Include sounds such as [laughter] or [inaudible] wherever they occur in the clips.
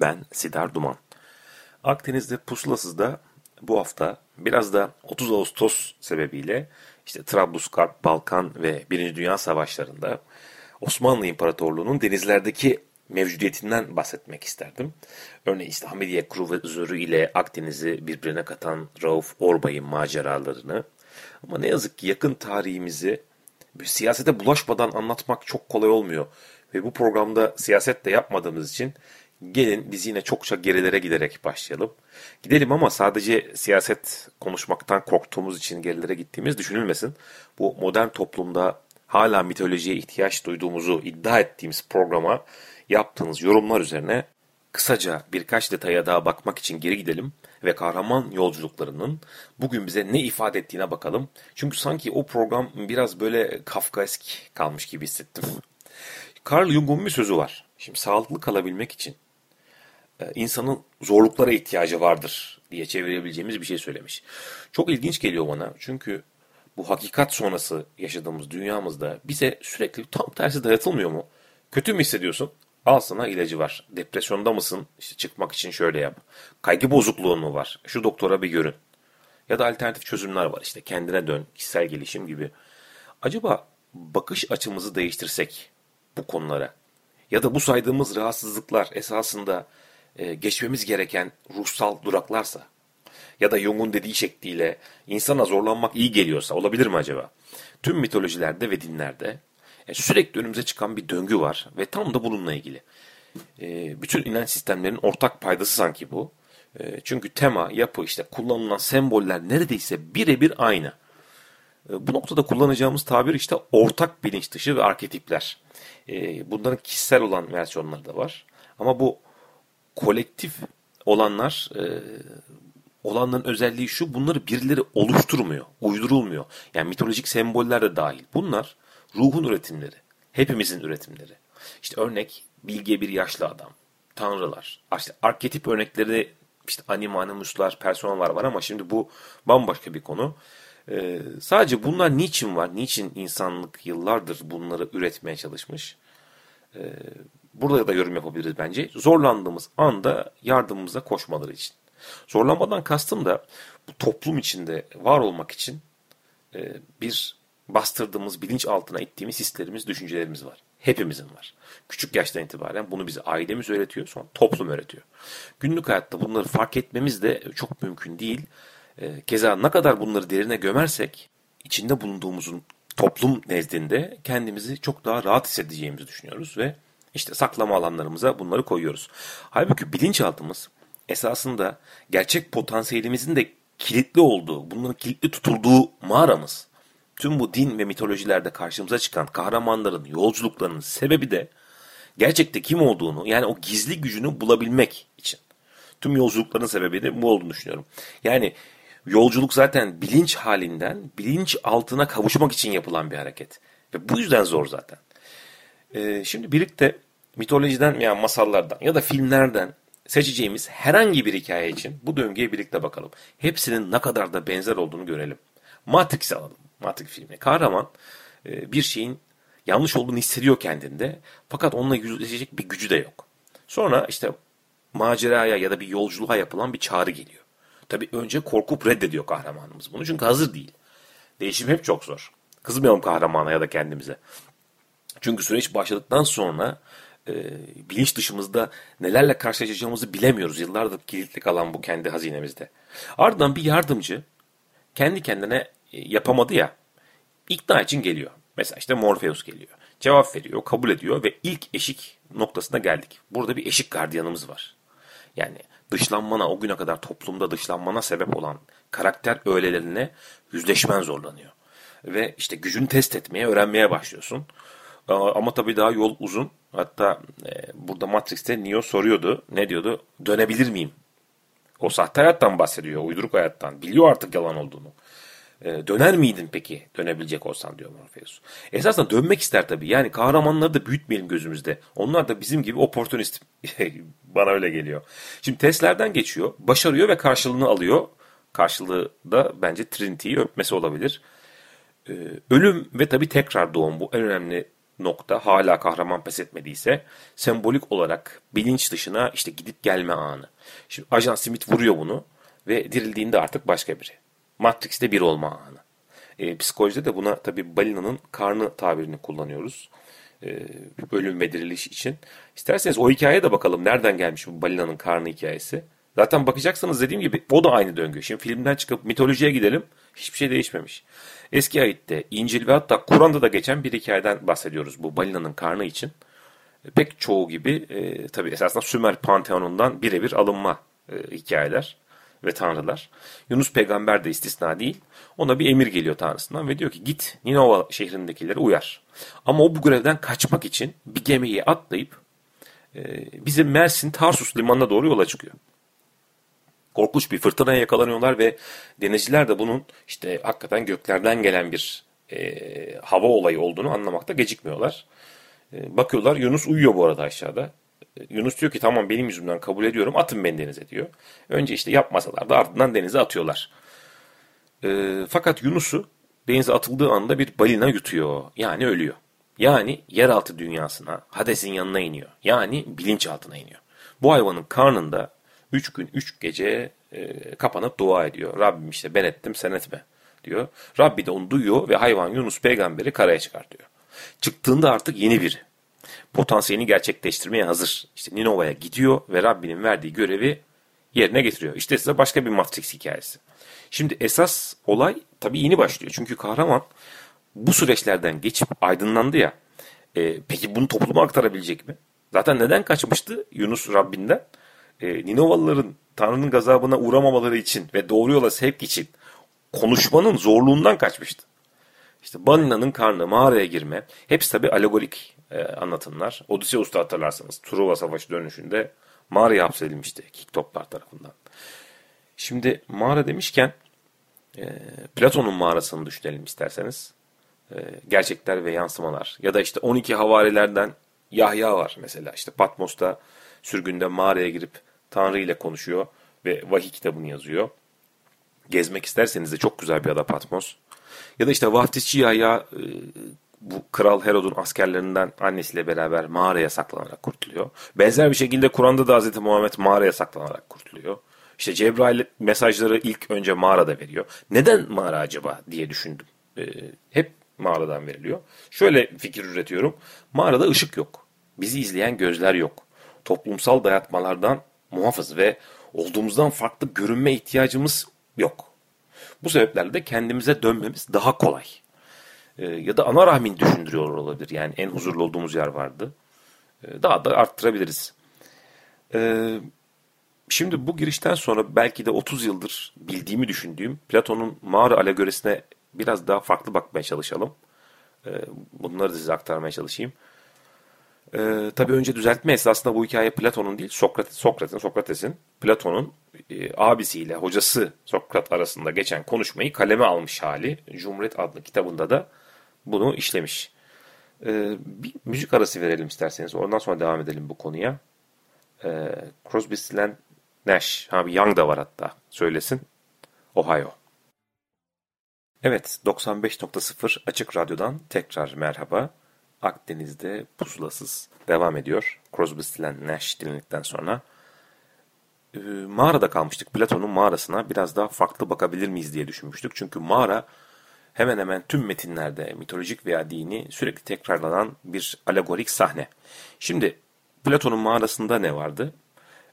Ben Sidar Duman. Akdeniz'de pusulasızda bu hafta biraz da 30 Ağustos sebebiyle işte Trablusgarp, Balkan ve Birinci Dünya Savaşları'nda Osmanlı İmparatorluğu'nun denizlerdeki mevcudiyetinden bahsetmek isterdim. Örneğin işte Hamidiye Kruvazörü ile Akdeniz'i birbirine katan Rauf Orbay'ın maceralarını ama ne yazık ki yakın tarihimizi siyasete bulaşmadan anlatmak çok kolay olmuyor. Ve bu programda siyaset de yapmadığımız için gelin biz yine çokça gerilere giderek başlayalım. Gidelim ama sadece siyaset konuşmaktan korktuğumuz için gerilere gittiğimiz düşünülmesin. Bu modern toplumda hala mitolojiye ihtiyaç duyduğumuzu iddia ettiğimiz programa yaptığınız yorumlar üzerine kısaca birkaç detaya daha bakmak için geri gidelim ve kahraman yolculuklarının bugün bize ne ifade ettiğine bakalım. Çünkü sanki o program biraz böyle Kafkaesk kalmış gibi hissettim. Carl Jung'un bir sözü var. Şimdi sağlıklı kalabilmek için insanın zorluklara ihtiyacı vardır diye çevirebileceğimiz bir şey söylemiş. Çok ilginç geliyor bana çünkü bu hakikat sonrası yaşadığımız dünyamızda bize sürekli tam tersi dayatılmıyor mu? Kötü mü hissediyorsun? Al sana ilacı var. Depresyonda mısın? İşte çıkmak için şöyle yap. Kaygı bozukluğun mu var? Şu doktora bir görün. Ya da alternatif çözümler var işte kendine dön, kişisel gelişim gibi. Acaba bakış açımızı değiştirsek bu konulara ya da bu saydığımız rahatsızlıklar esasında e, geçmemiz gereken ruhsal duraklarsa ya da Jung'un dediği şekliyle insana zorlanmak iyi geliyorsa olabilir mi acaba? Tüm mitolojilerde ve dinlerde e, sürekli önümüze çıkan bir döngü var ve tam da bununla ilgili. E, bütün inanç sistemlerinin ortak paydası sanki bu. Çünkü tema, yapı, işte kullanılan semboller neredeyse birebir aynı. Bu noktada kullanacağımız tabir işte ortak bilinç dışı ve arketipler. Bunların kişisel olan versiyonları da var. Ama bu kolektif olanlar e, olanların özelliği şu bunları birileri oluşturmuyor, uydurulmuyor. Yani mitolojik semboller de dahil. Bunlar ruhun üretimleri, hepimizin üretimleri. İşte örnek bilge bir yaşlı adam, tanrılar, işte arketip örnekleri işte anima, animuslar, personalar var ama şimdi bu bambaşka bir konu. Ee, sadece bunlar niçin var? Niçin insanlık yıllardır bunları üretmeye çalışmış? Ee, burada da yorum yapabiliriz bence. Zorlandığımız anda yardımımıza koşmaları için. Zorlanmadan kastım da bu toplum içinde var olmak için e, bir bastırdığımız, bilinç altına ittiğimiz hislerimiz, düşüncelerimiz var. Hepimizin var. Küçük yaştan itibaren bunu bize ailemiz öğretiyor, sonra toplum öğretiyor. Günlük hayatta bunları fark etmemiz de çok mümkün değil. Ee, keza ne kadar bunları derine gömersek, içinde bulunduğumuzun toplum nezdinde kendimizi çok daha rahat hissedeceğimizi düşünüyoruz ve işte saklama alanlarımıza bunları koyuyoruz. Halbuki bilinçaltımız esasında gerçek potansiyelimizin de kilitli olduğu, bunların kilitli tutulduğu mağaramız. Tüm bu din ve mitolojilerde karşımıza çıkan kahramanların yolculuklarının sebebi de gerçekte kim olduğunu yani o gizli gücünü bulabilmek için. Tüm yolculukların sebebi de bu olduğunu düşünüyorum. Yani yolculuk zaten bilinç halinden bilinç altına kavuşmak için yapılan bir hareket. Ve bu yüzden zor zaten. Ee, şimdi birlikte mitolojiden yani masallardan ya da filmlerden seçeceğimiz herhangi bir hikaye için bu döngüye birlikte bakalım. Hepsinin ne kadar da benzer olduğunu görelim. Matrix'i alalım. Matrix filmi. Kahraman e, bir şeyin yanlış olduğunu hissediyor kendinde. Fakat onunla yüzleşecek bir gücü de yok. Sonra işte maceraya ya da bir yolculuğa yapılan bir çağrı geliyor. Tabi önce korkup reddediyor kahramanımız bunu çünkü hazır değil. Değişim hep çok zor. Kızmayalım kahramana ya da kendimize. Çünkü süreç başladıktan sonra e, bilinç dışımızda nelerle karşılaşacağımızı bilemiyoruz. Yıllardır kilitli kalan bu kendi hazinemizde. Ardından bir yardımcı kendi kendine e, yapamadı ya ikna için geliyor. Mesela işte Morpheus geliyor. Cevap veriyor, kabul ediyor ve ilk eşik noktasına geldik. Burada bir eşik gardiyanımız var. Yani dışlanmana, o güne kadar toplumda dışlanmana sebep olan karakter öğelerine yüzleşmen zorlanıyor. Ve işte gücünü test etmeye, öğrenmeye başlıyorsun. Ama tabii daha yol uzun. Hatta e, burada Matrix'te Neo soruyordu. Ne diyordu? Dönebilir miyim? O sahte hayattan bahsediyor. Uyduruk hayattan. Biliyor artık yalan olduğunu. E, döner miydin peki dönebilecek olsan diyor Morpheus. Esasında dönmek ister tabii. Yani kahramanları da büyütmeyelim gözümüzde. Onlar da bizim gibi oportunist. [laughs] Bana öyle geliyor. Şimdi testlerden geçiyor. Başarıyor ve karşılığını alıyor. Karşılığı da bence Trinity'yi öpmesi olabilir. Ee, ölüm ve tabii tekrar doğum bu en önemli nokta. Hala kahraman pes etmediyse sembolik olarak bilinç dışına işte gidip gelme anı. Şimdi Ajan Smith vuruyor bunu ve dirildiğinde artık başka biri. Matrix'te bir olma anı. E, psikolojide de buna tabii balinanın karnı tabirini kullanıyoruz. E, ölüm ve diriliş için. İsterseniz o hikayeye de bakalım. Nereden gelmiş bu balinanın karnı hikayesi. Zaten bakacaksınız dediğim gibi o da aynı döngü. Şimdi filmden çıkıp mitolojiye gidelim. Hiçbir şey değişmemiş. Eski ayette İncil ve hatta Kur'an'da da geçen bir hikayeden bahsediyoruz bu balinanın karnı için. E, pek çoğu gibi e, tabii esasında Sümer Panteonundan birebir alınma e, hikayeler ve tanrılar. Yunus peygamber de istisna değil. Ona bir emir geliyor tanrısından ve diyor ki git Ninova şehrindekileri uyar. Ama o bu görevden kaçmak için bir gemiye atlayıp e, bizim Mersin Tarsus limanına doğru yola çıkıyor korkunç bir fırtınaya yakalanıyorlar ve denizciler de bunun işte hakikaten göklerden gelen bir e, hava olayı olduğunu anlamakta gecikmiyorlar. E, bakıyorlar Yunus uyuyor bu arada aşağıda. E, Yunus diyor ki tamam benim yüzümden kabul ediyorum atın beni denize diyor. Önce işte yapmasalar da ardından denize atıyorlar. E, fakat Yunus'u denize atıldığı anda bir balina yutuyor. Yani ölüyor. Yani yeraltı dünyasına, Hades'in yanına iniyor. Yani bilinçaltına iniyor. Bu hayvanın karnında Üç gün, üç gece e, kapanıp dua ediyor. Rabbim işte ben ettim sen etme diyor. Rabbi de onu duyuyor ve hayvan Yunus peygamberi karaya çıkartıyor. Çıktığında artık yeni biri. Potansiyelini gerçekleştirmeye hazır. İşte Ninova'ya gidiyor ve Rabbinin verdiği görevi yerine getiriyor. İşte size başka bir Matrix hikayesi. Şimdi esas olay tabii yeni başlıyor. Çünkü kahraman bu süreçlerden geçip aydınlandı ya. E, peki bunu topluma aktarabilecek mi? Zaten neden kaçmıştı Yunus Rabbinden? E, Ninovalıların Tanrı'nın gazabına uğramamaları için ve doğru yola sevk için konuşmanın zorluğundan kaçmıştı. İşte Balina'nın karnı, mağaraya girme. Hepsi tabi alegorik e, anlatımlar. Odysseus'ta hatırlarsanız Truva Savaşı dönüşünde mağaraya hapsedilmişti Kiktoplar tarafından. Şimdi mağara demişken e, Platon'un mağarasını düşünelim isterseniz. E, gerçekler ve yansımalar. Ya da işte 12 havarilerden Yahya var mesela. İşte Patmos'ta sürgünde mağaraya girip Tanrı ile konuşuyor ve vahiy kitabını yazıyor. Gezmek isterseniz de çok güzel bir ada Patmos. Ya da işte vaftizçi Yahya e, bu Kral Herod'un askerlerinden annesiyle beraber mağaraya saklanarak kurtuluyor. Benzer bir şekilde Kur'an'da da Hz. Muhammed mağaraya saklanarak kurtuluyor. İşte Cebrail mesajları ilk önce mağarada veriyor. Neden mağara acaba diye düşündüm. Ee, hep mağaradan veriliyor. Şöyle fikir üretiyorum. Mağarada ışık yok. Bizi izleyen gözler yok. Toplumsal dayatmalardan muhafız ve olduğumuzdan farklı görünme ihtiyacımız yok. Bu sebeplerle de kendimize dönmemiz daha kolay. Ee, ya da ana rahmin düşündürüyor olabilir. Yani en huzurlu olduğumuz yer vardı. Ee, daha da arttırabiliriz. Ee, şimdi bu girişten sonra belki de 30 yıldır bildiğimi düşündüğüm Platon'un mağara alegorisine biraz daha farklı bakmaya çalışalım. Ee, bunları da size aktarmaya çalışayım. Ee, tabii önce düzeltme esasında bu hikaye Platon'un değil Sokrates, Sokrates'in, Sokrates'in Platon'un e, abisiyle hocası Sokrat arasında geçen konuşmayı kaleme almış hali. Cumhuriyet adlı kitabında da bunu işlemiş. Ee, bir müzik arası verelim isterseniz. Oradan sonra devam edelim bu konuya. Ee, Crosby, Stills Nash. Ha bir Young da var hatta. Söylesin. Ohio. Evet 95.0 Açık Radyo'dan tekrar merhaba. Akdeniz'de pusulasız devam ediyor. Crosby, Stills Nash dinledikten sonra. E, mağarada kalmıştık. Platon'un mağarasına biraz daha farklı bakabilir miyiz diye düşünmüştük. Çünkü mağara hemen hemen tüm metinlerde mitolojik veya dini sürekli tekrarlanan bir alegorik sahne. Şimdi Platon'un mağarasında ne vardı?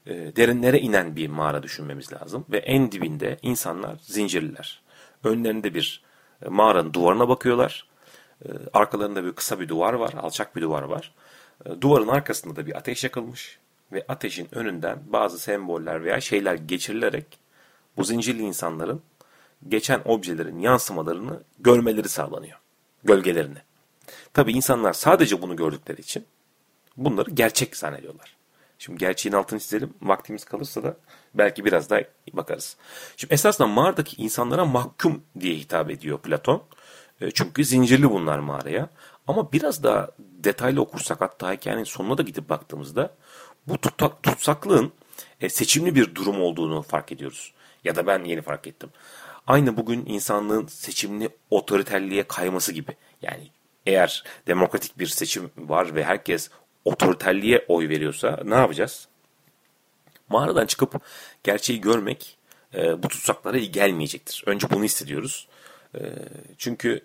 E, derinlere inen bir mağara düşünmemiz lazım. Ve en dibinde insanlar zincirliler. Önlerinde bir mağaranın duvarına bakıyorlar ee, arkalarında bir kısa bir duvar var, alçak bir duvar var. Ee, duvarın arkasında da bir ateş yakılmış ve ateşin önünden bazı semboller veya şeyler geçirilerek bu zincirli insanların geçen objelerin yansımalarını görmeleri sağlanıyor. Gölgelerini. Tabi insanlar sadece bunu gördükleri için bunları gerçek zannediyorlar. Şimdi gerçeğin altını çizelim. Vaktimiz kalırsa da belki biraz daha bakarız. Şimdi esasında mağaradaki insanlara mahkum diye hitap ediyor Platon. E, çünkü zincirli bunlar mağaraya. Ama biraz daha detaylı okursak hatta hikayenin sonuna da gidip baktığımızda bu tutak, tutsaklığın e, seçimli bir durum olduğunu fark ediyoruz. Ya da ben yeni fark ettim. Aynı bugün insanlığın seçimli otoriterliğe kayması gibi. Yani eğer demokratik bir seçim var ve herkes otoriterliğe oy veriyorsa ne yapacağız? Mağaradan çıkıp gerçeği görmek e, bu tutsaklara iyi gelmeyecektir. Önce bunu hissediyoruz. E, çünkü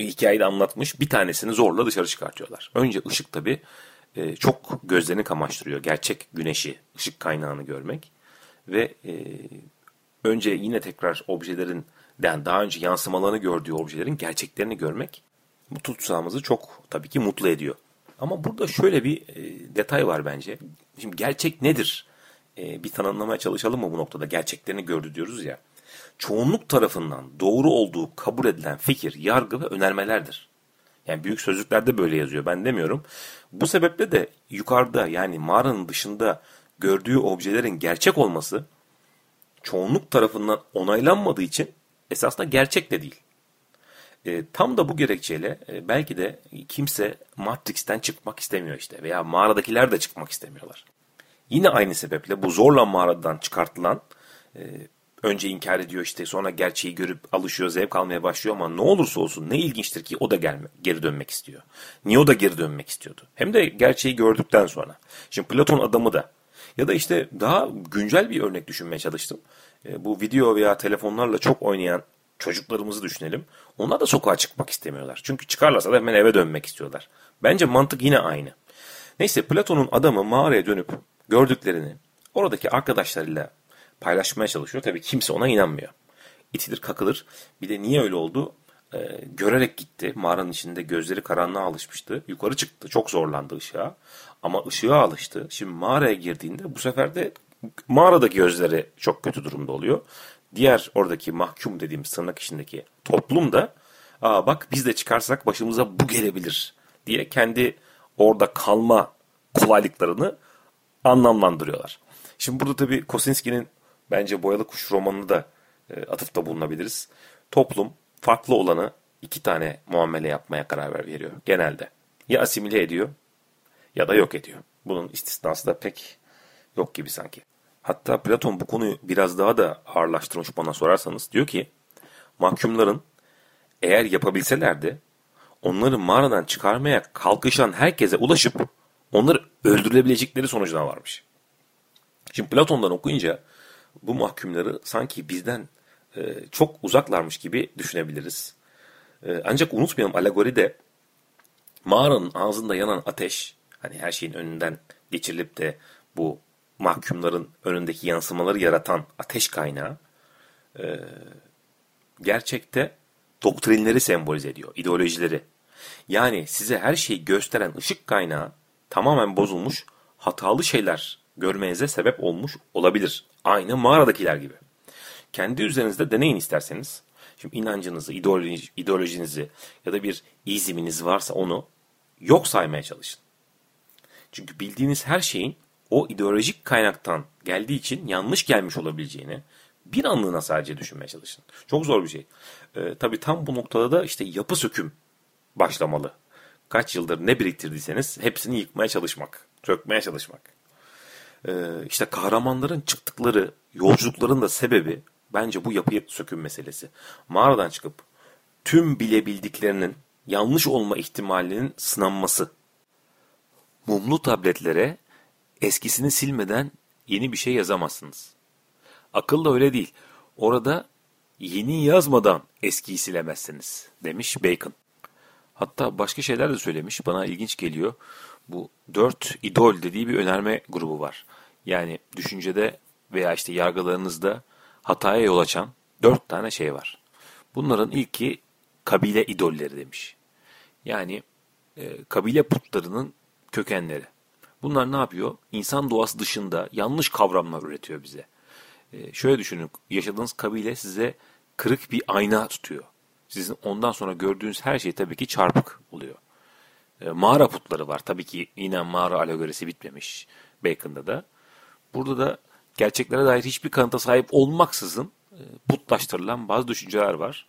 hikayede anlatmış bir tanesini zorla dışarı çıkartıyorlar. Önce ışık tabi e, çok gözlerini kamaştırıyor. Gerçek güneşi, ışık kaynağını görmek. Ve e, önce yine tekrar objelerin, yani daha önce yansımalarını gördüğü objelerin gerçeklerini görmek bu tutsağımızı çok tabii ki mutlu ediyor. Ama burada şöyle bir e, detay var bence. Şimdi gerçek nedir? E, bir tanımlamaya çalışalım mı bu noktada? Gerçeklerini gördü diyoruz ya. Çoğunluk tarafından doğru olduğu kabul edilen fikir, yargı ve önermelerdir. Yani büyük sözlüklerde böyle yazıyor. Ben demiyorum. Bu sebeple de yukarıda yani mağaranın dışında gördüğü objelerin gerçek olması çoğunluk tarafından onaylanmadığı için esasında gerçek de değil. E, tam da bu gerekçeyle e, belki de kimse Matrix'ten çıkmak istemiyor işte veya mağaradakiler de çıkmak istemiyorlar. Yine aynı sebeple bu zorla mağaradan çıkartılan e, önce inkar ediyor işte sonra gerçeği görüp alışıyor zevk almaya başlıyor ama ne olursa olsun ne ilginçtir ki o da gelme, geri dönmek istiyor. Niye o da geri dönmek istiyordu? Hem de gerçeği gördükten sonra. Şimdi Platon adamı da ya da işte daha güncel bir örnek düşünmeye çalıştım. E, bu video veya telefonlarla çok oynayan çocuklarımızı düşünelim. Onlar da sokağa çıkmak istemiyorlar. Çünkü çıkarlarsa da hemen eve dönmek istiyorlar. Bence mantık yine aynı. Neyse Platon'un adamı mağaraya dönüp gördüklerini oradaki arkadaşlarıyla paylaşmaya çalışıyor. Tabii kimse ona inanmıyor. İtilir kakılır. Bir de niye öyle oldu? Ee, görerek gitti. Mağaranın içinde gözleri karanlığa alışmıştı. Yukarı çıktı. Çok zorlandı ışığa. Ama ışığa alıştı. Şimdi mağaraya girdiğinde bu sefer de mağaradaki gözleri çok kötü durumda oluyor diğer oradaki mahkum dediğimiz tırnak içindeki toplum da Aa bak biz de çıkarsak başımıza bu gelebilir diye kendi orada kalma kolaylıklarını anlamlandırıyorlar. Şimdi burada tabii Kosinski'nin bence Boyalı Kuş romanını da e, atıfta bulunabiliriz. Toplum farklı olanı iki tane muamele yapmaya karar veriyor genelde. Ya asimile ediyor ya da yok ediyor. Bunun istisnası da pek yok gibi sanki. Hatta Platon bu konuyu biraz daha da ağırlaştırmış bana sorarsanız. Diyor ki mahkumların eğer yapabilselerdi onları mağaradan çıkarmaya kalkışan herkese ulaşıp onları öldürülebilecekleri sonucuna varmış. Şimdi Platon'dan okuyunca bu mahkumları sanki bizden e, çok uzaklarmış gibi düşünebiliriz. E, ancak unutmayalım alegoride mağaranın ağzında yanan ateş, hani her şeyin önünden geçirilip de bu mahkumların önündeki yansımaları yaratan ateş kaynağı e, gerçekte doktrinleri sembolize ediyor, ideolojileri. Yani size her şeyi gösteren ışık kaynağı tamamen bozulmuş, hatalı şeyler görmenize sebep olmuş olabilir. Aynı mağaradakiler gibi. Kendi üzerinizde deneyin isterseniz. Şimdi inancınızı, ideoloji, ideolojinizi ya da bir iziminiz varsa onu yok saymaya çalışın. Çünkü bildiğiniz her şeyin o ideolojik kaynaktan geldiği için yanlış gelmiş olabileceğini bir anlığına sadece düşünmeye çalışın. Çok zor bir şey. Ee, tabii tam bu noktada da işte yapı söküm başlamalı. Kaç yıldır ne biriktirdiyseniz hepsini yıkmaya çalışmak, sökmeye çalışmak. Ee, işte kahramanların çıktıkları yolculukların da sebebi bence bu yapı söküm meselesi. Mağaradan çıkıp tüm bilebildiklerinin yanlış olma ihtimalinin sınanması. Mumlu tabletlere eskisini silmeden yeni bir şey yazamazsınız. Akıl da öyle değil. Orada yeni yazmadan eskiyi silemezsiniz demiş Bacon. Hatta başka şeyler de söylemiş. Bana ilginç geliyor. Bu dört idol dediği bir önerme grubu var. Yani düşüncede veya işte yargılarınızda hataya yol açan dört tane şey var. Bunların ilki kabile idolleri demiş. Yani e, kabile putlarının kökenleri. Bunlar ne yapıyor? İnsan doğası dışında yanlış kavramlar üretiyor bize. Ee, şöyle düşünün, yaşadığınız kabile size kırık bir ayna tutuyor. Sizin ondan sonra gördüğünüz her şey tabii ki çarpık oluyor. E, mağara putları var. Tabii ki yine mağara alegorisi bitmemiş Bacon'da da. Burada da gerçeklere dair hiçbir kanıta sahip olmaksızın e, putlaştırılan bazı düşünceler var.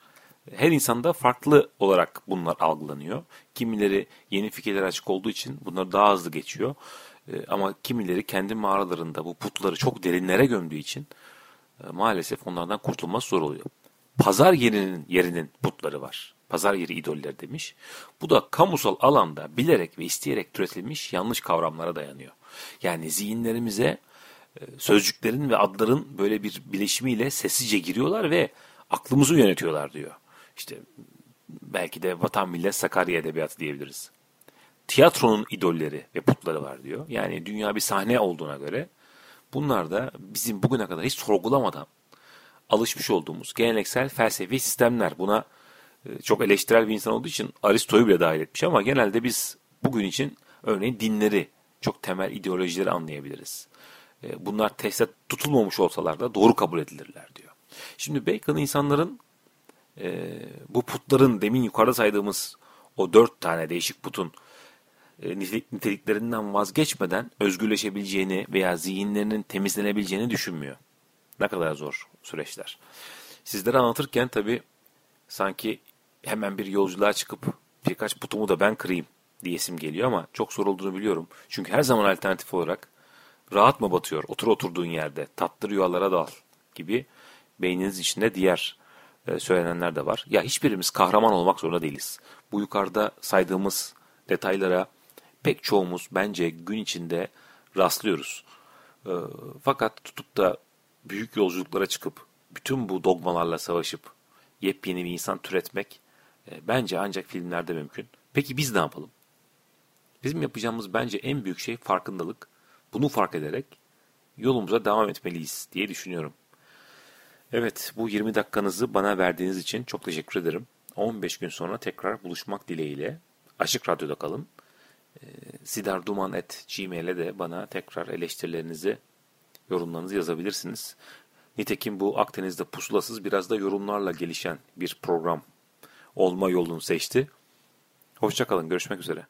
Her insanda farklı olarak bunlar algılanıyor. Kimileri yeni fikirlere açık olduğu için bunlar daha hızlı geçiyor. E, ama kimileri kendi mağaralarında bu putları çok derinlere gömdüğü için maalesef onlardan kurtulması zor oluyor. Pazar yerinin yerinin putları var. Pazar yeri idolleri demiş. Bu da kamusal alanda bilerek ve isteyerek türetilmiş yanlış kavramlara dayanıyor. Yani zihinlerimize e, sözcüklerin ve adların böyle bir bileşimiyle sessizce giriyorlar ve aklımızı yönetiyorlar diyor. İşte belki de vatan millet Sakarya edebiyatı diyebiliriz. Tiyatronun idolleri ve putları var diyor. Yani dünya bir sahne olduğuna göre bunlar da bizim bugüne kadar hiç sorgulamadan alışmış olduğumuz geleneksel felsefi sistemler. Buna çok eleştirel bir insan olduğu için Aristo'yu bile dahil etmiş ama genelde biz bugün için örneğin dinleri, çok temel ideolojileri anlayabiliriz. E, bunlar testte tutulmamış olsalar da doğru kabul edilirler diyor. Şimdi Bacon insanların e, bu putların demin yukarıda saydığımız o dört tane değişik putun e, niteliklerinden vazgeçmeden özgürleşebileceğini veya zihinlerinin temizlenebileceğini düşünmüyor. Ne kadar zor süreçler. Sizlere anlatırken tabii sanki hemen bir yolculuğa çıkıp birkaç putumu da ben kırayım diyesim geliyor ama çok zor olduğunu biliyorum. Çünkü her zaman alternatif olarak rahat mı batıyor otur oturduğun yerde tatlı rüyalara dal gibi beyniniz içinde diğer e, söylenenler de var. Ya hiçbirimiz kahraman olmak zorunda değiliz. Bu yukarıda saydığımız detaylara pek çoğumuz bence gün içinde rastlıyoruz. E, fakat tutup da büyük yolculuklara çıkıp bütün bu dogmalarla savaşıp yepyeni bir insan türetmek e, bence ancak filmlerde mümkün. Peki biz ne yapalım? Bizim yapacağımız bence en büyük şey farkındalık. Bunu fark ederek yolumuza devam etmeliyiz diye düşünüyorum. Evet, bu 20 dakikanızı bana verdiğiniz için çok teşekkür ederim. 15 gün sonra tekrar buluşmak dileğiyle. Açık Radyo'da kalın. E, sidarduman.gmail'e de bana tekrar eleştirilerinizi, yorumlarınızı yazabilirsiniz. Nitekim bu Akdeniz'de pusulasız biraz da yorumlarla gelişen bir program olma yolunu seçti. Hoşçakalın, görüşmek üzere.